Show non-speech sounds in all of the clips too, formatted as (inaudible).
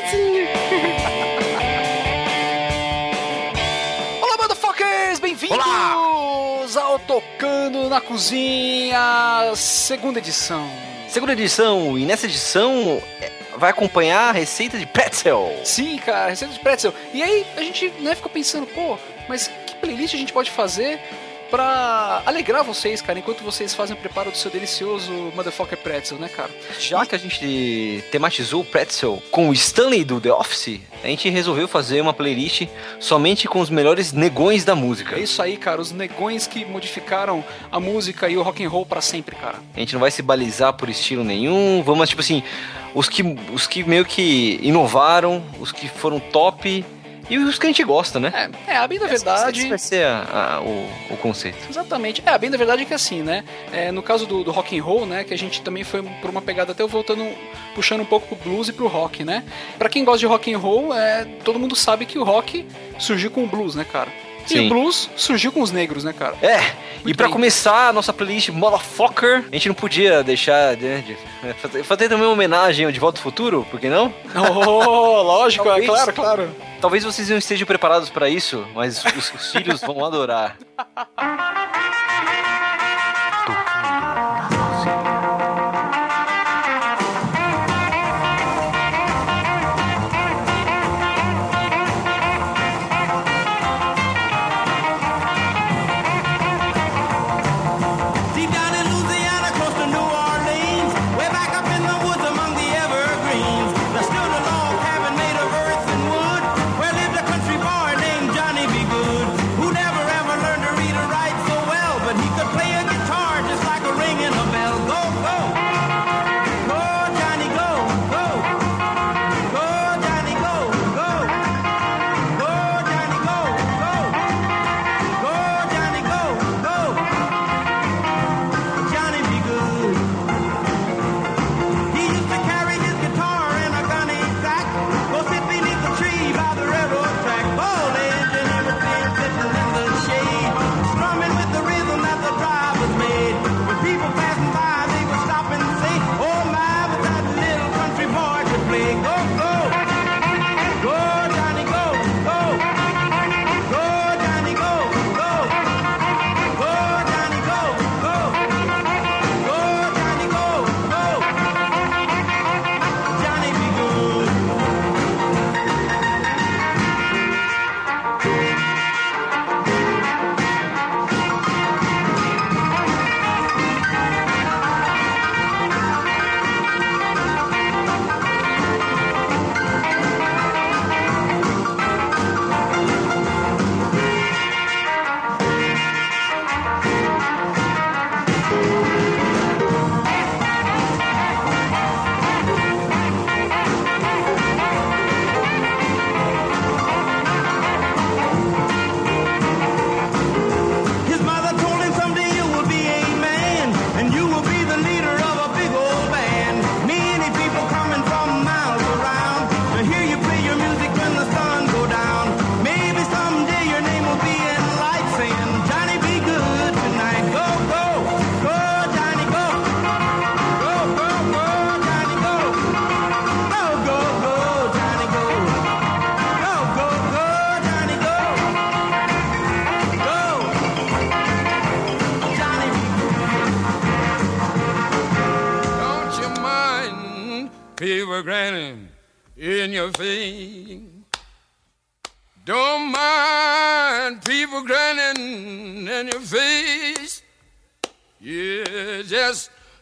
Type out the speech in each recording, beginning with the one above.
cozinha. (laughs) Olá, motherfuckers! Bem-vindos ao Tocando na Cozinha, segunda edição. Segunda edição, e nessa edição é, vai acompanhar a receita de pretzel. Sim, cara, receita de pretzel. E aí a gente né, ficou pensando, pô, mas que playlist a gente pode fazer pra alegrar vocês, cara, enquanto vocês fazem o preparo do seu delicioso motherfucker pretzel, né, cara? Já que a gente tematizou o pretzel com o Stanley do The Office, a gente resolveu fazer uma playlist somente com os melhores negões da música. É isso aí, cara, os negões que modificaram a música e o rock and roll para sempre, cara. A gente não vai se balizar por estilo nenhum, vamos, tipo assim, os que, os que meio que inovaram, os que foram top e os que a gente gosta, né? É, é a bem da verdade. Esse vai ser a, a, o, o conceito. Exatamente. É, a bem da verdade é que assim, né? É, no caso do, do rock and roll, né? Que a gente também foi por uma pegada até voltando, puxando um pouco pro blues e pro rock, né? Pra quem gosta de rock and roll, é, todo mundo sabe que o rock surgiu com o blues, né, cara? E Sim. o blues surgiu com os negros, né, cara? É, e pra bem. começar a nossa playlist Motherfucker, a gente não podia deixar né, de é, fazer, fazer também uma homenagem ao De Volta ao Futuro, por que não? (laughs) Oh, lógico, é, Talvez. claro, claro. Talvez vocês não estejam preparados pra isso, mas os, os filhos vão adorar. (laughs)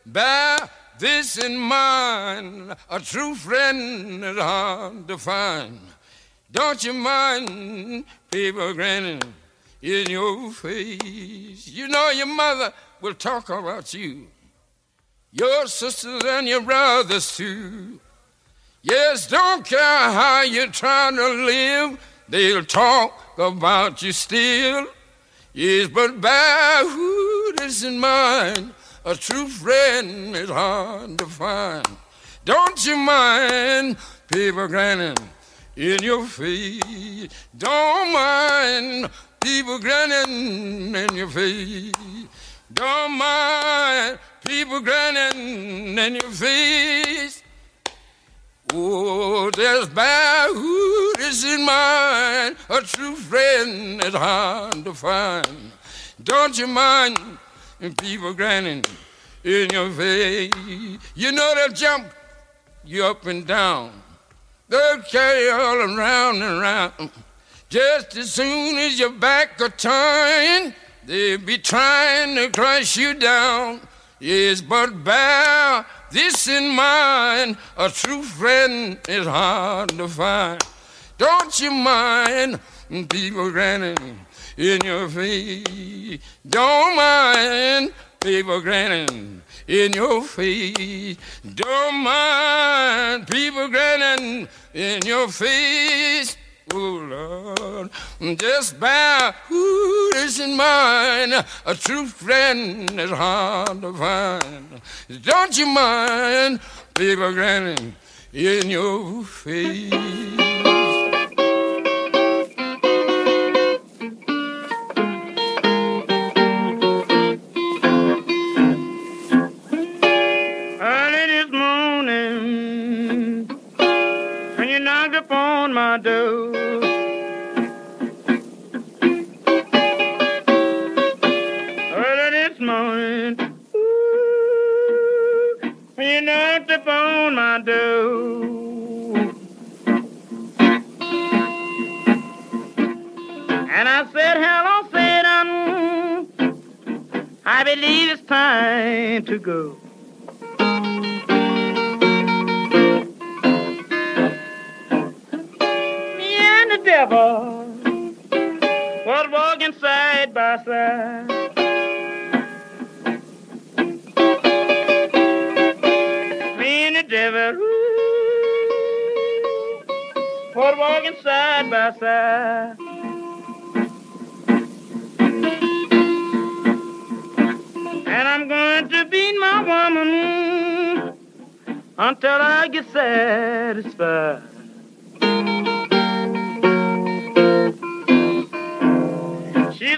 bear this in mind. A true friend is hard to find. Don't you mind people grinning in your face? You know your mother will talk about you your sisters and your brothers too. Yes, don't care how you're trying to live, they'll talk about you still. Yes, but bear who in mind, a true friend is hard to find. Don't you mind people grinning in your face? Don't mind people grinning in your face. Don't mind people grinning in your face. Oh, there's is in mine, a true friend is hard to find. Don't you mind people grinning in your face? You know they'll jump you up and down. They'll carry you all around and around. Just as soon as your back are turned, they'll be trying to crush you down. Yes, but bear this in mind, a true friend is hard to find. Don't you mind people grinning in your face? Don't mind people grinning in your face. Don't mind people grinning in your face. Oh Lord, just bear who is in mind. A true friend is hard to find. Don't you mind people grinning in your face?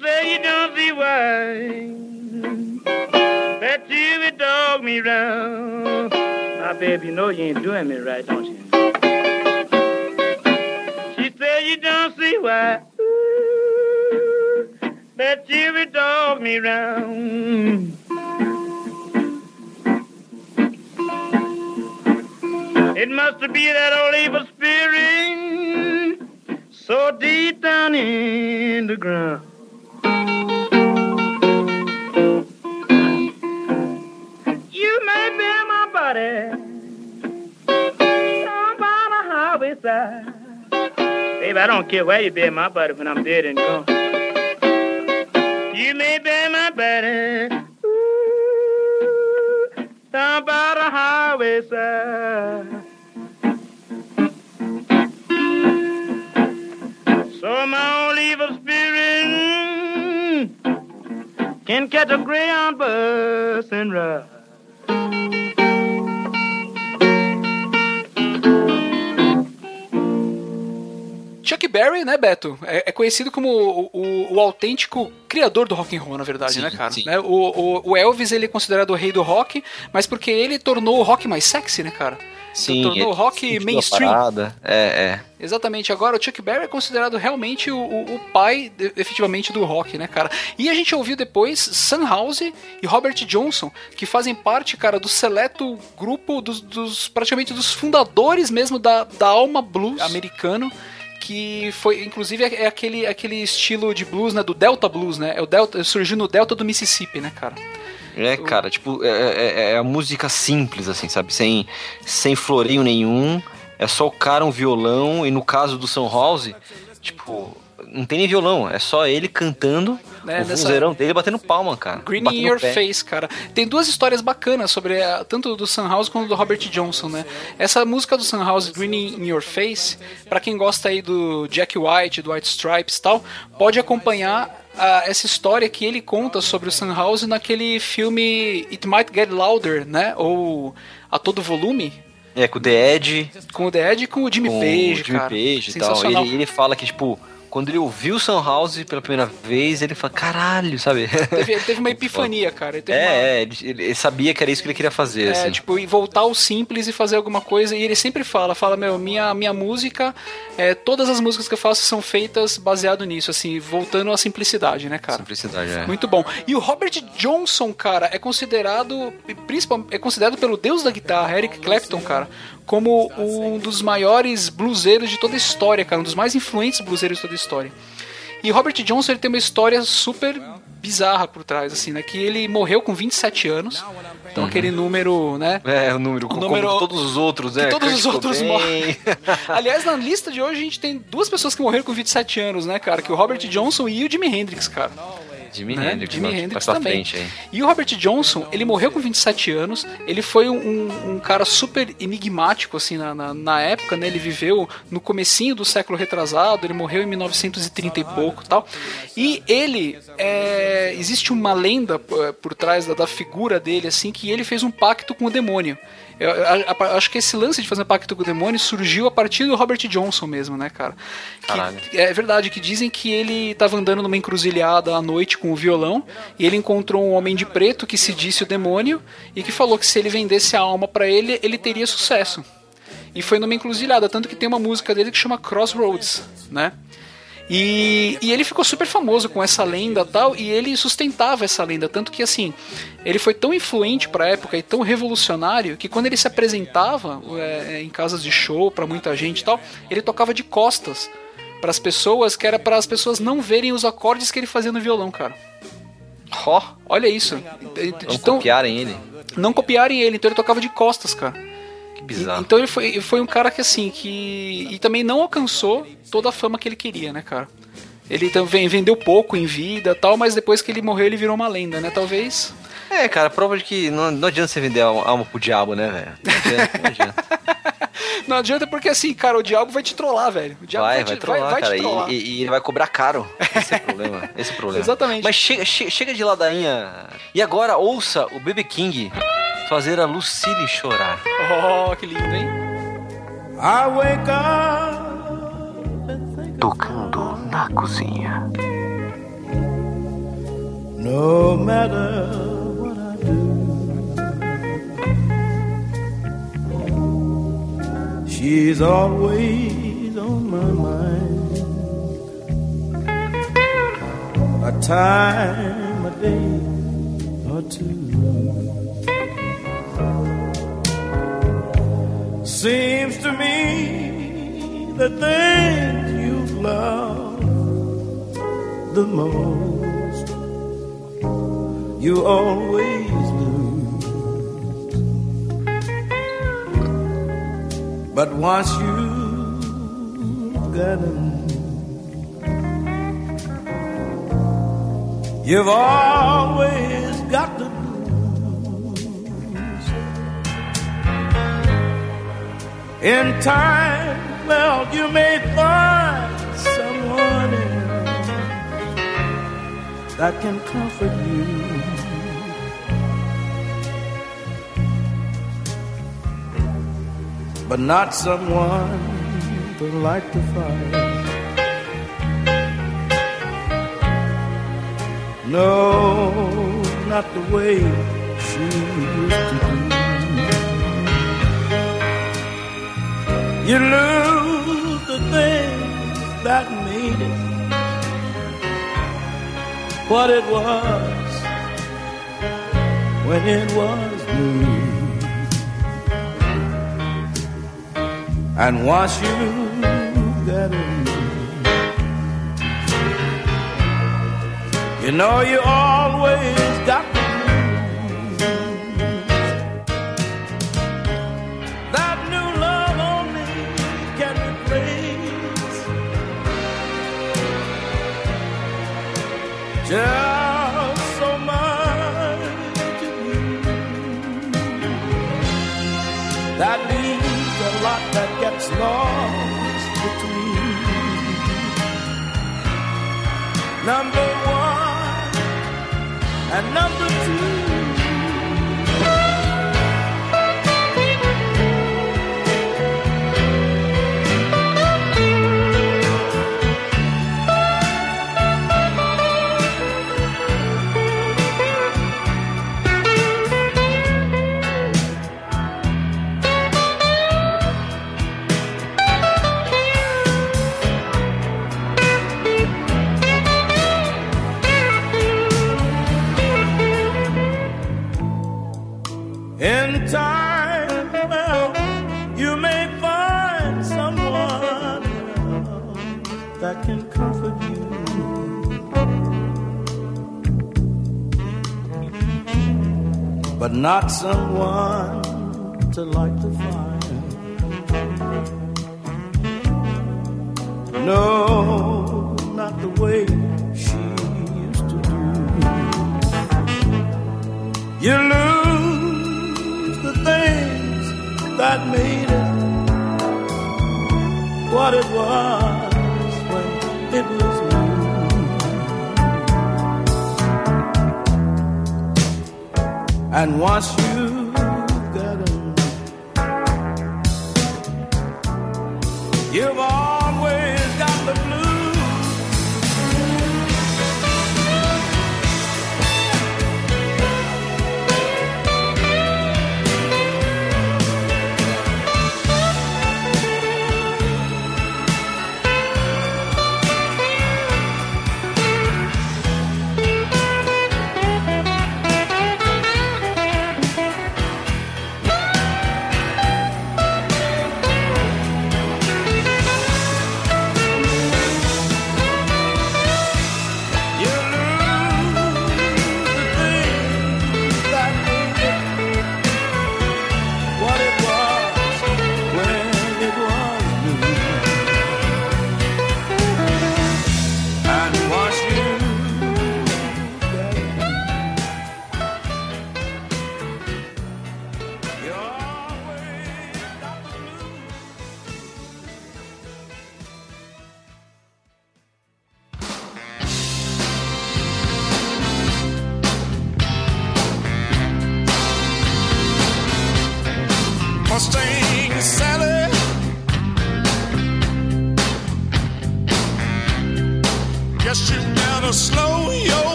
Said you don't see why that you would dog me round. Now, baby, you know you ain't doing me right, don't you? She said you don't see why ooh, that you would dog me round. It must be that old evil spirit so deep down in the ground. My body down the highway side. Baby, I don't care where you bury my body when I'm dead and gone. You may bury my body ooh, the highway side. So my old evil spirit can catch a greyhound bus and ride. Chuck Berry, né, Beto? É, é conhecido como o, o- o autêntico criador do rock and roll, na verdade, Sim, né, cara? sim. Né, O, o- Elvis, ele é considerado o rei do rock, mas porque ele tornou o rock mais sexy, né, cara? Sim, tornou o ele rock mainstream. parada. É, é. Exatamente. Agora, o Chuck Berry é considerado realmente o, o- o pai, de- efetivamente, do rock, né, cara? E a gente ouviu depois Sun House e Robert Johnson, que fazem parte, cara, do seleto grupo dos, dos- praticamente dos fundadores mesmo da, da alma blues americano. Que foi, inclusive, é aquele, aquele estilo de blues, né? Do Delta Blues, né? É o Delta, surgiu no Delta do Mississippi, né, cara? É, cara, tipo, é, é- é a música simples, assim, sabe? Sem, sem floreio nenhum. É só o cara, um violão. E no caso do São House, tipo, não tem nem violão. É só ele cantando, É, o nessa- vozeirão dele batendo palma, cara. Green in Your pé. Face, cara. Tem duas histórias bacanas sobre a- tanto do Sun House quanto do Robert Johnson, né? Essa música do Sun House, Green in Your Face, pra quem gosta aí do Jack White, do White Stripes e tal, pode acompanhar ah, essa história que ele conta sobre o Sun House naquele filme It Might Get Louder, né? Ou A Todo Volume, É, com o The Edge, com o The Edge e com o Jimmy com Page, o Jimmy cara. Page e tal. Ele, ele fala que, tipo, quando ele ouviu o Sunhouse pela primeira vez, ele falou, caralho, sabe? Teve, teve uma (laughs) epifania, cara. Ele teve uma- É, é, ele, ele sabia que era isso que ele queria fazer, É, assim. tipo, e voltar ao simples e fazer alguma coisa. E ele sempre fala, fala, meu, minha, minha música, é, todas as músicas que eu faço são feitas baseado nisso, assim, voltando à simplicidade, né, cara? Simplicidade, é. Muito bom. E o Robert Johnson, cara, é considerado, principalmente, é considerado pelo deus da guitarra, Eric Clapton, cara, como um dos maiores bluseiros de toda a história, cara, um dos mais influentes bluseiros de toda a história. E Robert Johnson ele tem uma história super bizarra por trás, assim, né? Que ele morreu com 27 anos. Então aquele número, né? É, o número, como número- todos os outros, né? todos os outros morrem. (laughs) Aliás, na lista de hoje a gente tem duas pessoas que morreram com 27 anos, né, cara? Que é o Robert Johnson e o Jimi Hendrix, cara. Jimi né? Hendrix, Jimi Hendrix também. E o Robert Johnson, ele morreu com 27 anos. Ele foi um, um- cara super enigmático, assim, na, na, na época, né? Ele viveu no comecinho do século retrasado, ele morreu em 1930 e pouco e tal. E ele, é, existe uma lenda eh, por trás da, da figura dele, assim, que ele fez um pacto com o demônio. Eu, eu- a- acho que esse lance de fazer um pacto com o demônio surgiu a partir do Robert Johnson mesmo, né, cara? Que- é verdade que dizem que ele estava andando numa encruzilhada à noite com o violão e ele encontrou um homem de preto que se disse o demônio e que falou que se ele vendesse a alma pra ele, ele teria sucesso. E foi numa encruzilhada, tanto que tem uma música dele que chama Crossroads, né? E, e ele ficou super famoso com essa lenda e tal, e ele sustentava essa lenda, tanto que assim, ele foi tão influente pra época e tão revolucionário que quando ele se apresentava é, em casas de show pra muita gente e tal, ele tocava de costas para as pessoas, que era para as pessoas não verem os acordes que ele fazia no violão, cara. Ó, Olha isso. De- de não tão- copiarem ele. não copiarem ele, então ele tocava de costas, cara. Que E- bizarro. Então ele foi, foi um cara que assim, que. E também não alcançou toda a fama que ele queria, né, cara? Ele também vendeu pouco em vida e tal, mas depois que ele morreu ele virou uma lenda, né? Talvez. É, cara, prova de que não, não adianta você vender a alma pro diabo, né, velho? Não adianta, não adianta. (laughs) Não adianta porque assim, cara, o diabo vai te trollar, velho. O diabo Vai, vai, vai te, trollar, vai, vai cara. te trollar. E, e- ele vai cobrar caro. Esse é o problema. Esse é o problema. Exatamente. Mas chega, che- chega de ladainha. E agora ouça o BB King fazer a Lucille chorar. Oh, que lindo, hein? I wake up and think Tocando na cozinha. no matter what I do, she's always on my mind. A time, a day or two. Seems to me the things you've loved the most you always lose. But once you got you've always got the In time, well, you may find someone else that can comfort you. But not someone to light the fire. No, not the way she used to do. You lose the things that made it what it was when it was new. And once you got it, you know you always got lost between number one and number two. Not someone to light the fire. And once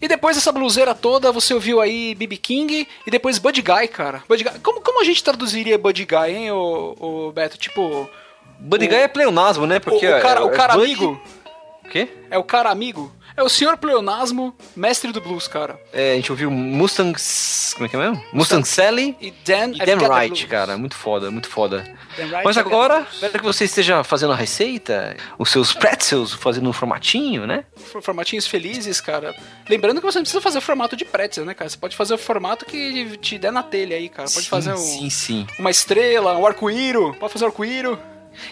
E depois dessa bluseira toda, você ouviu aí BB King e depois Buddy Guy, cara. Buddy Guy. Como, como a gente traduziria Buddy Guy, hein, ô, ô Beto? Tipo. Buddy Guy é pleonasmo, né? O, Porque o cara, é, o cara é amigo. O quê? É o cara amigo. É o senhor pleonasmo, mestre do blues, cara. É, a gente ouviu Mustang. Como é que é mesmo? Mustang Sally E Dan, e Dan Wright, cara. Muito foda, muito foda. Mas agora, espero que você esteja fazendo a receita, os seus pretzels, fazendo um formatinho, né? For- Formatinhos felizes, cara. Lembrando que você não precisa fazer o formato de pretzel, né, cara? Você pode fazer o formato que te der na telha aí, cara. Pode sim, fazer um, sim, sim. uma estrela, um arco-íro. Pode fazer um arco-íro.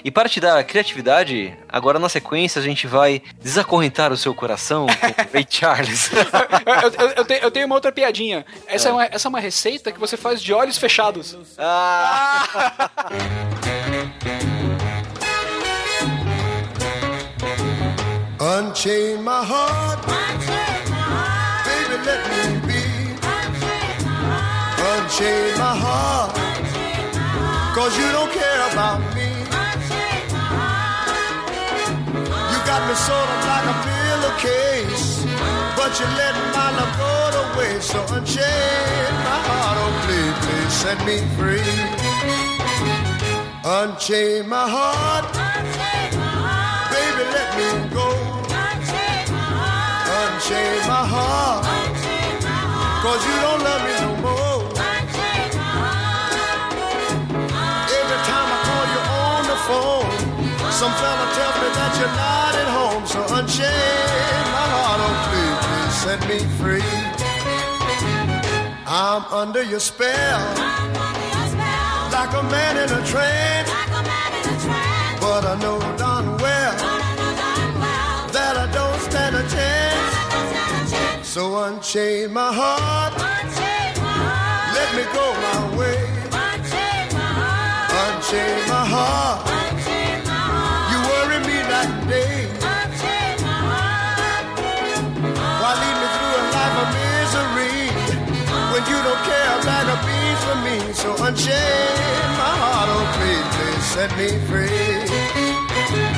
E para te dar criatividade, agora na sequência a gente vai desacorrentar o seu coração com (laughs) Ray Charles. eu, eu- eu tenho, eu tenho uma outra piadinha. Essa é. É. uma, essa é uma receita que você faz de olhos fechados. ah, Unchain my heart, baby, let me be. Unchain my heart, cause you don't care about me. Got me sort of like a pillowcase, but you let my love go to waste. So unchain my heart, oh please, please set me free. Unchain my heart, baby, let me go. Unchain my heart, cause you don't love me no more. Every time I call you on the phone, some fella tells me that you're not set me free. I'm under your spell, like a man in a trance. But I know darn well that I don't stand a chance. So unchain my heart, let me go my way. Don't care a bag of beans for me? So unchain my heart, oh please, please set me free.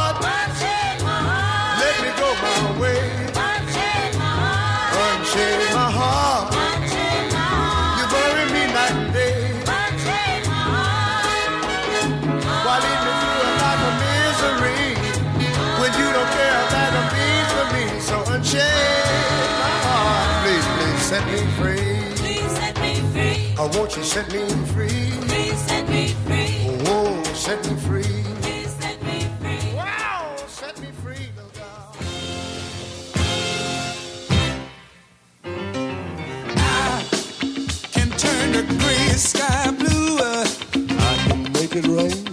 So my heart, please, please set me free. Please set me free. I oh, won't you set me free? Please set me free. Oh, set me free. Please set me free. Wow, set me free, little girl. can turn the gray sky blue. I can make it rain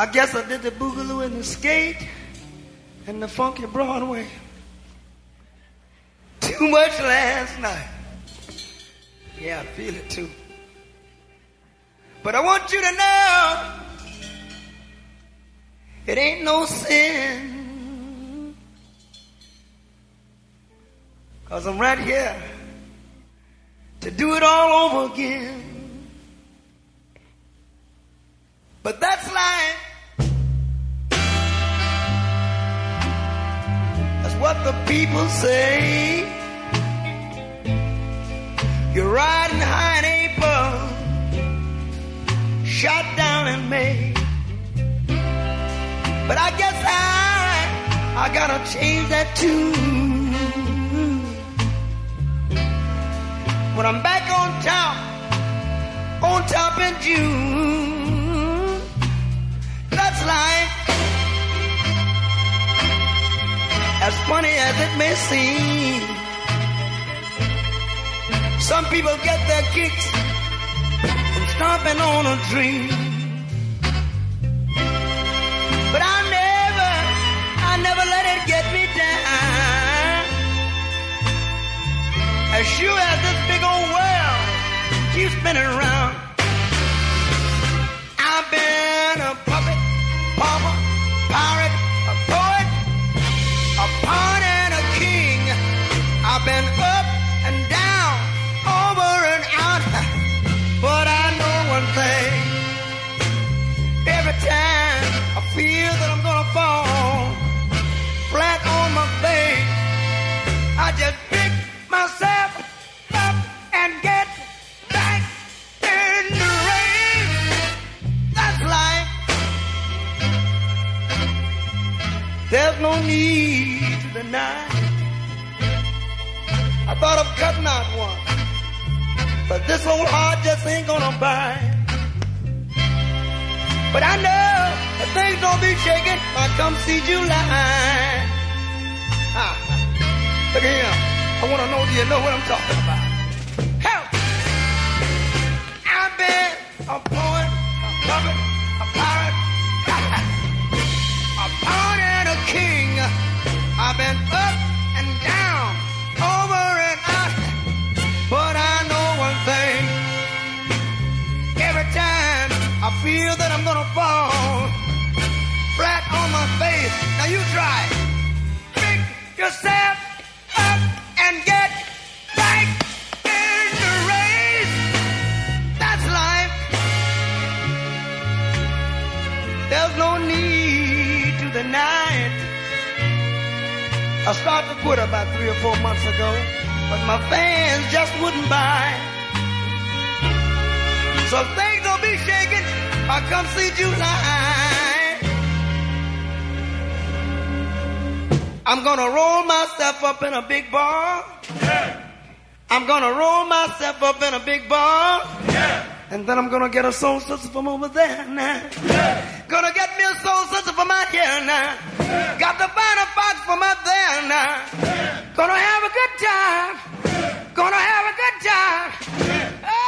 I guess I did the boogaloo and the skate and the funky Broadway. too much last night. Yeah, I feel it too. But I want you to know it ain't no sin. Cause I'm right here to do it all over again. But that's life. What the people say. You're riding high in April, shot down in May. But I guess I, I gotta change that tune. When I'm back on top, on top in June, that's life. As funny as it may seem, some people get their kicks from stomping on a dream. But I never, I never let it get me down. As sure as this big old world keeps spinning around, Need to deny. I thought of cutting out one, but this old heart just ain't gonna buy. But I know that things don't be shaking. I come see July. Ah, look at him. I want to know, do you know what I'm talking about? Help! I've been a yourself up and get back in the race. That's life. There's no need to deny it. I started to quit about three or four months ago, but my fans just wouldn't buy. So things don't be shaking. I come see July. I'm gonna roll myself up in a big ball. I'm gonna roll myself up in a big ball. And then I'm gonna get a soul sister from over there now. Gonna get me a soul sister from out here now. Got to find a fox from up there now. Gonna have a good time. Gonna have a good time. Oh,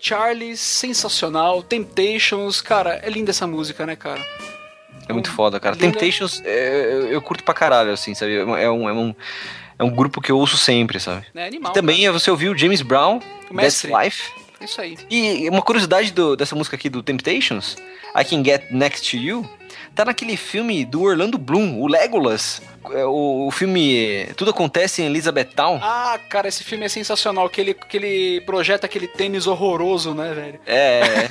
Charles, sensacional, Temptations, cara, é linda essa música, né, cara? É muito foda, cara. Linda. Temptations, é, eu, curto pra caralho, assim, sabe? É um, é um, é um grupo que eu ouço sempre, sabe? É animal. E também é você ouviu James Brown, O mestre. Life. cara. Isso aí. E uma curiosidade do- dessa música aqui do Temptations, I Can Get Next to You, tá naquele filme do Orlando Bloom, o Legolas. É, O, o filme Tudo Acontece em Elizabethtown. Ah, cara, esse filme é sensacional, que ele, que ele projeta aquele tênis horroroso, né, velho? É.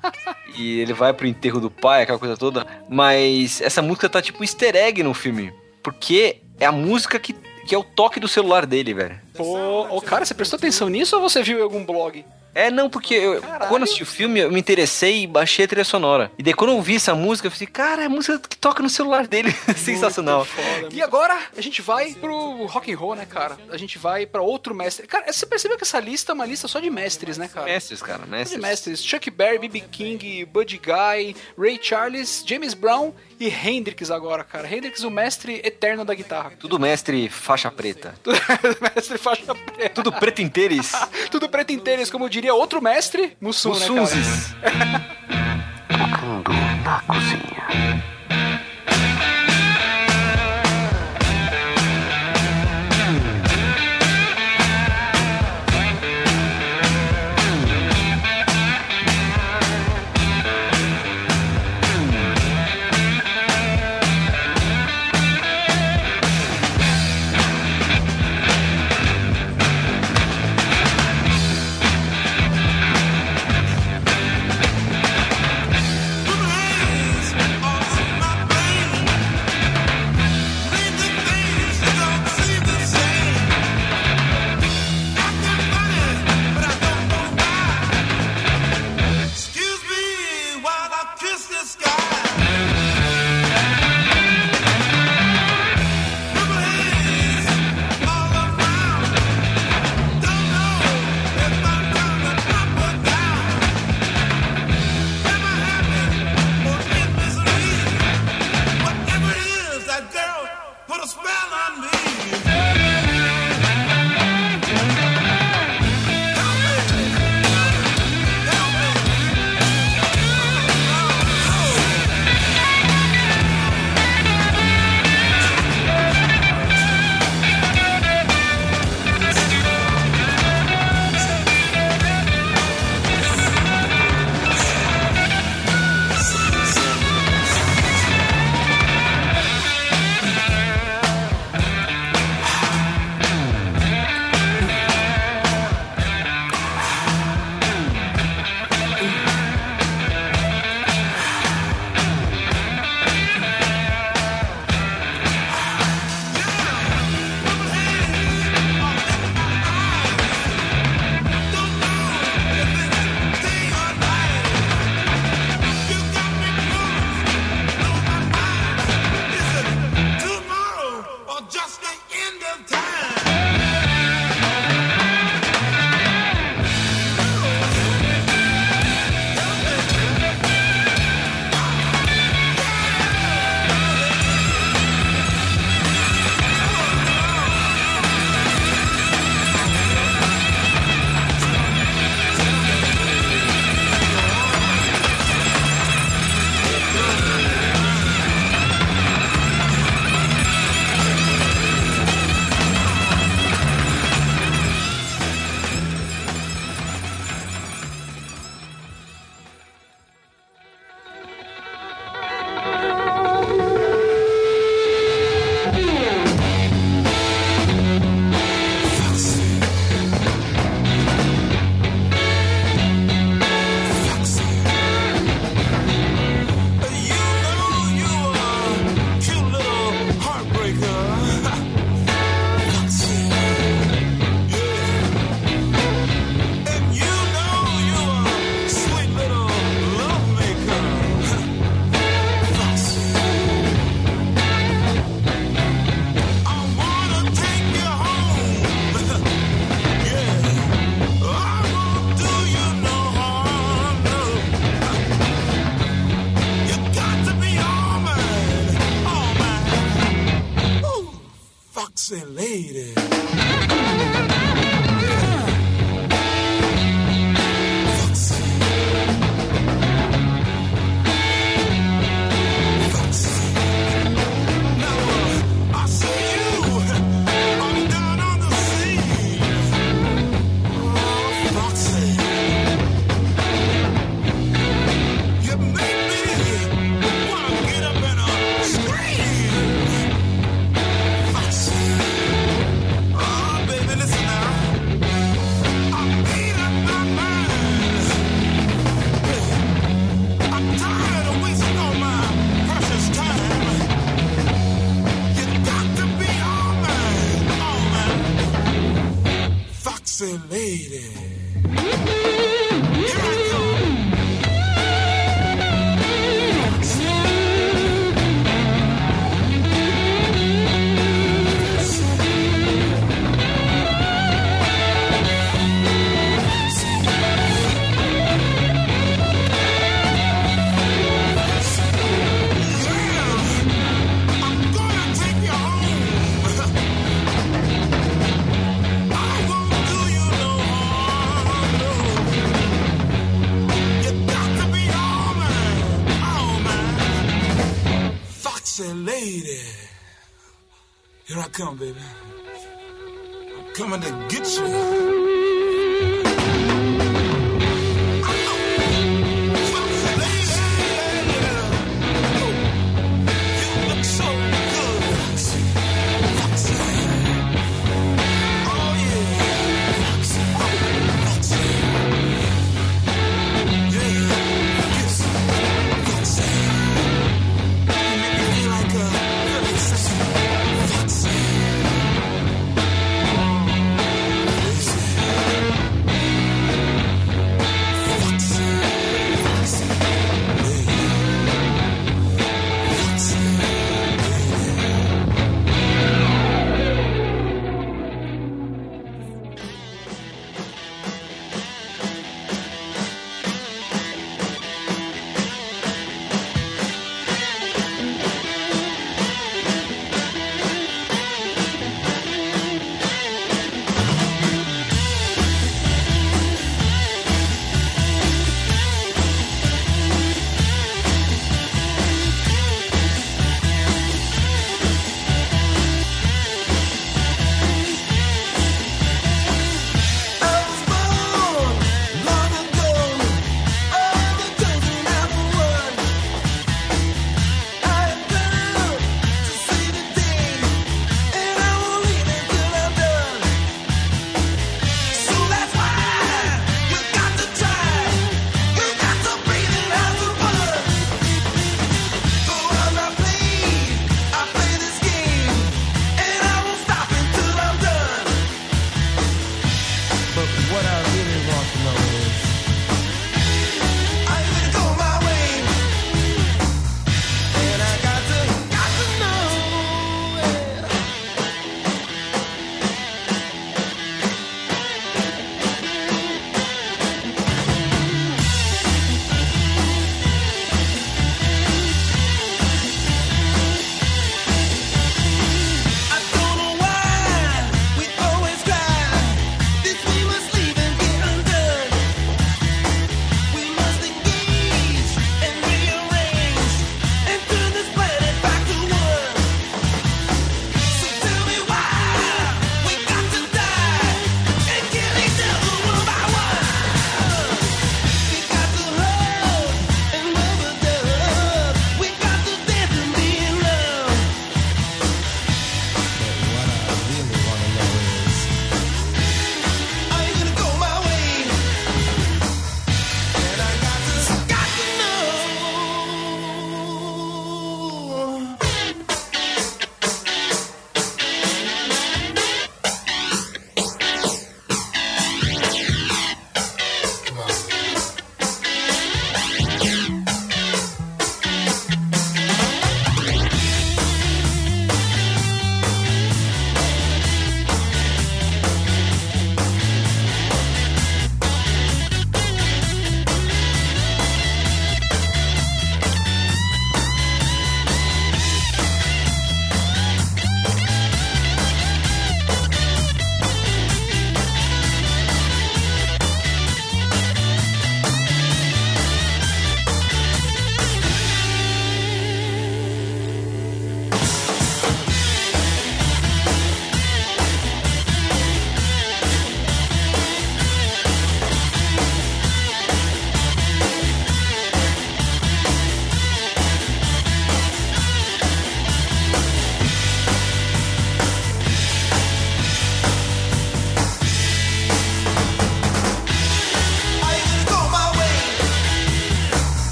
(laughs) e ele vai pro enterro do pai, aquela coisa toda. Mas essa música tá tipo easter egg no filme. Porque é a música que, que é o toque do celular dele, velho. Pô, ô, cara, você prestou atenção nisso ou você viu em algum blog? É, não, porque eu, quando eu assisti o filme, eu me interessei e baixei a trilha sonora. E daí quando eu vi essa música, eu falei, cara, é a música que toca no celular dele. (laughs) Sensacional. Foda. E agora a gente vai pro rock and roll, né, cara? A gente vai pra outro mestre. Cara, você percebeu que essa lista é uma lista só de mestres, né, cara? Mestres, cara, Só de mestres. mestres. Chuck Berry, B.B. King, Buddy Guy, Ray Charles, James Brown e Hendrix agora, cara. Hendrix, o mestre eterno da guitarra. Tudo mestre faixa preta. Tudo (laughs) mestre faixa preta. Tudo preto inteiros. (laughs) Tudo preto inteiros, como diria outro mestre, Mussum, né, cara? Mussunzes. Excuse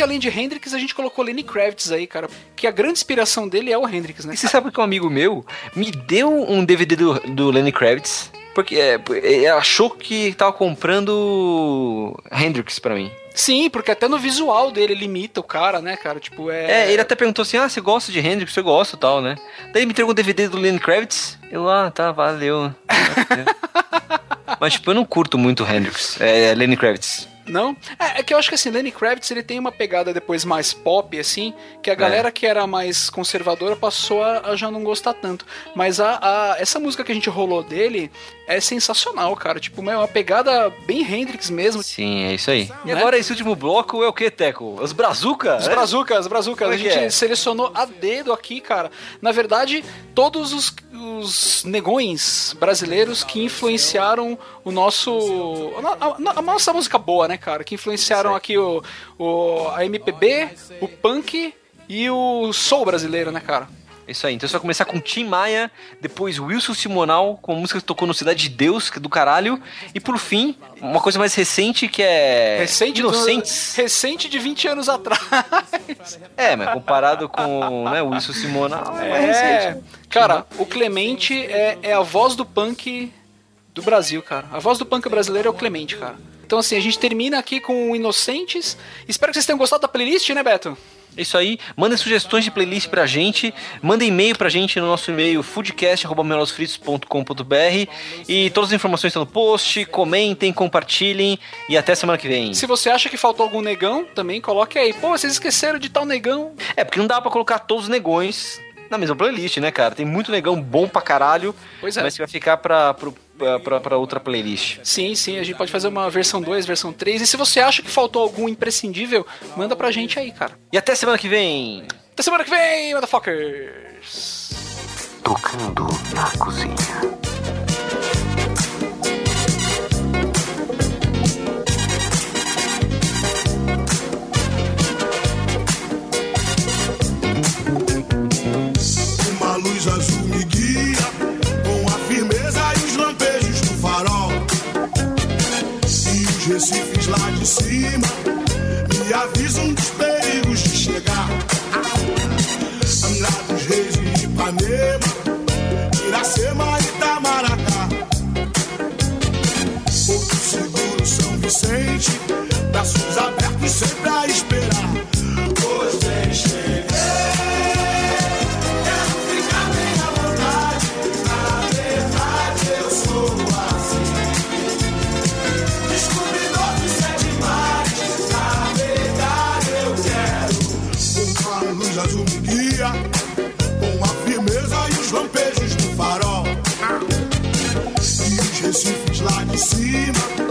que além de Hendrix, a gente colocou Lenny Kravitz aí, cara. Que a grande inspiração dele é o Hendrix, né? E você sabe que um amigo meu me deu um DVD do, do Lenny Kravitz, porque é, ele achou que tava comprando Hendrix pra mim. Sim, porque até no visual dele ele imita o cara, né, cara? Tipo, é. É, ele até perguntou assim: ah, você gosta de Hendrix? Eu gosto e tal, né? Daí ele me entregou um DVD do Lenny Kravitz. Eu, ah, tá, valeu. (laughs) Mas, tipo, eu não curto muito Hendrix. É, Lenny Kravitz. Não? É, é que eu acho que assim, Lenny Kravitz ele tem uma pegada depois mais pop, assim, que a galera que era mais conservadora passou a, a já não gostar tanto. Mas a, a- essa música que a gente rolou dele é sensacional, cara. Tipo, é uma pegada bem Hendrix mesmo. Sim, é isso aí. E Né? agora esse último bloco é o que, Teco? Os Brazuca? Os né? brazucas, os brazucas. Como A é gente é? selecionou a dedo aqui, cara. Na verdade, todos os, os negões brasileiros que influenciaram o nosso. A, a- a nossa música boa, né, cara? Que influenciaram aqui o, o, a MPB, o punk e o soul brasileiro, né, cara? Isso aí. Então você vai começar com Tim Maia, depois Wilson Simonal, com a música que tocou no Cidade de Deus, que é do caralho. E por fim, uma coisa mais recente que é. Recente, do- Inocentes. recente de 20 anos atrás. É, mas comparado com né, o Wilson Simonal, é, mais É, recente. cara, o Clemente é, é a voz do punk do Brasil, cara. A voz do punk brasileiro é o Clemente, cara. Então, assim, a gente termina aqui com Inocentes. Espero que vocês tenham gostado da playlist, né, Beto? É Isso aí, mandem sugestões de playlist pra gente, mandem e-mail pra gente no nosso e-mail foodcast.melosfritos.com.br e todas as informações estão no post, comentem, compartilhem e até semana que vem. Se você acha que faltou algum negão, também coloque aí. Pô, vocês esqueceram de tal negão. É, porque não dá pra colocar todos os negões na mesma playlist, né, cara? Tem muito negão bom pra caralho, Pois é. mas que vai ficar pra, pro- pra, pra, pra outra playlist. Sim, sim, a gente pode fazer uma versão 2, versão 3. E se você acha que faltou algum imprescindível, manda pra gente aí, cara. E até semana que vem! Até semana que vem, motherfuckers! Tocando na cozinha. Luz azul me guia com a firmeza e os lampejos do farol. E os recifes lá de cima me avisam dos perigos de chegar. Angra dos Reis e Ipanema, Iracema e Itamaracá. Porto Seguro, São Vicente, braços abertos sempre a esperar. Cima.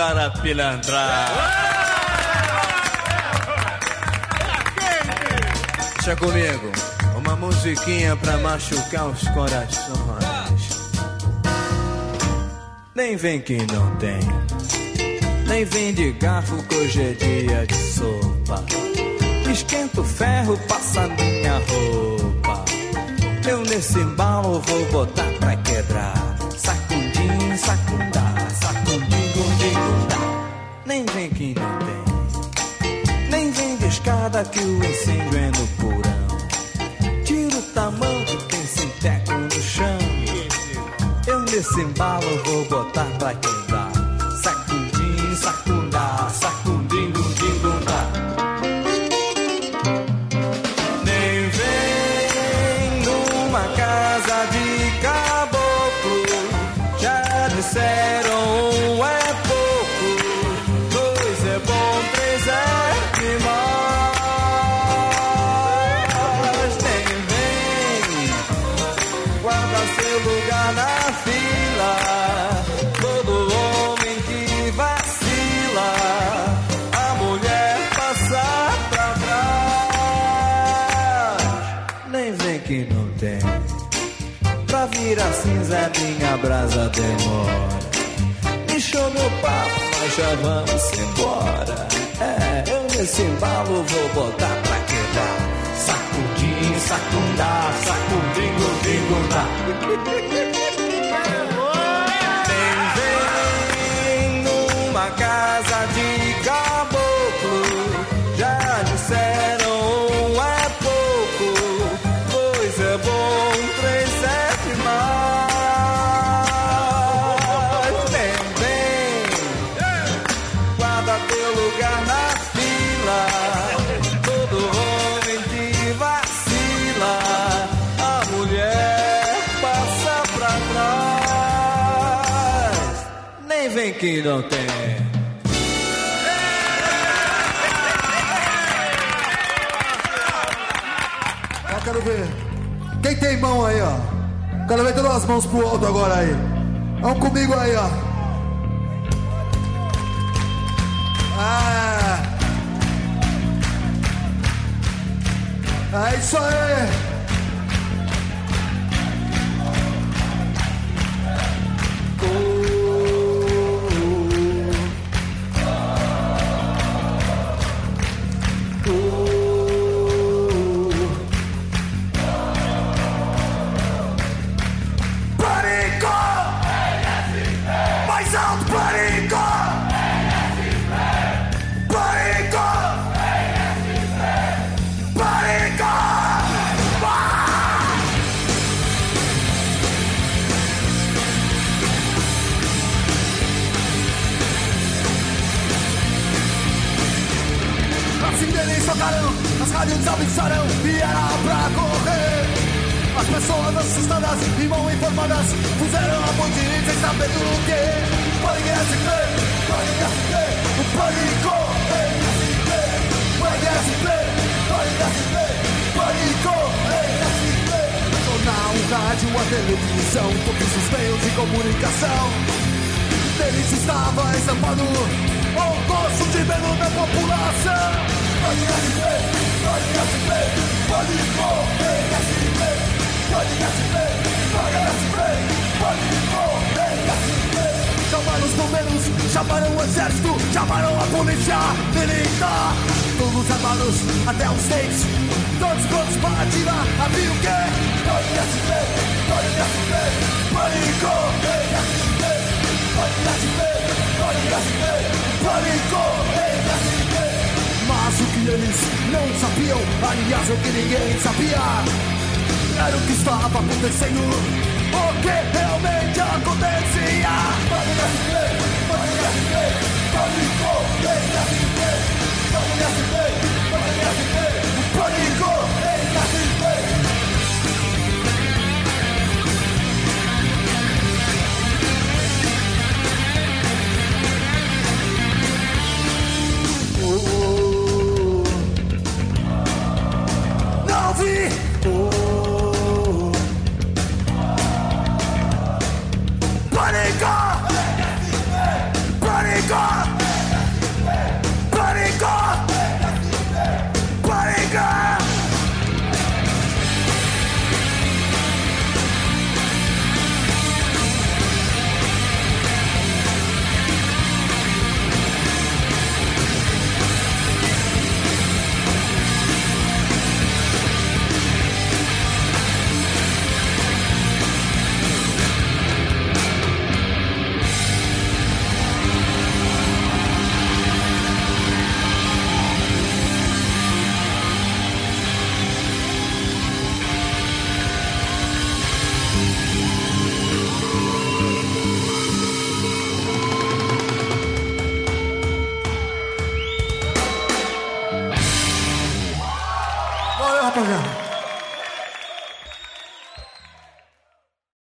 Voltar a pilantrar. Deixa comigo, uma musiquinha pra machucar os corações. Nem vem que não tem, nem vem de garfo que hoje é dia de sopa. Esquenta o ferro, passa minha roupa. Eu nesse embalo vou botar pra quebrar. Sacundim, sacundim, gundim, gundá. Nem vem que não tem, nem vem de escada que o incêndio é no porão. Tira o tamanho, tem sinteco no chão. Eu nesse embalo vou botar pra quebrar. Sacundim, minha brasa demora. Encheu meu papo, nós já vamos embora. É, eu nesse embalo vou botar pra quebrar. Sacudim, sacundá, sacudim, gudim, gundá. (laughs) Nem vem que não tem. Eu quero ver. Quem tem mão aí, ó? Quero ver todas as mãos pro alto agora aí. Vamos comigo aí, ó. Ah. É isso aí. Assustadas e mal informadas Puseram a ponte sem saber do que Pânico SP, Pânico SP O pânico SP Pânico SP, Pânico SP Pânico SP rádio, a televisão Todos os meios de comunicação. Deles estava estampado o gosto de medo da população. Pode SP, pode SP, correr SP, Chamaram os bombeiros, chamaram o exército, chamaram a polícia militar. Todos armados até os dentes, todos prontos para atirar. Havia o quê? Pode SP, pode SP, pode correr SP. Mas o que eles não sabiam, aliás, o que ninguém sabia, era o que estava acontecendo, o que realmente acontecia. SP, Pânico SP, Pânico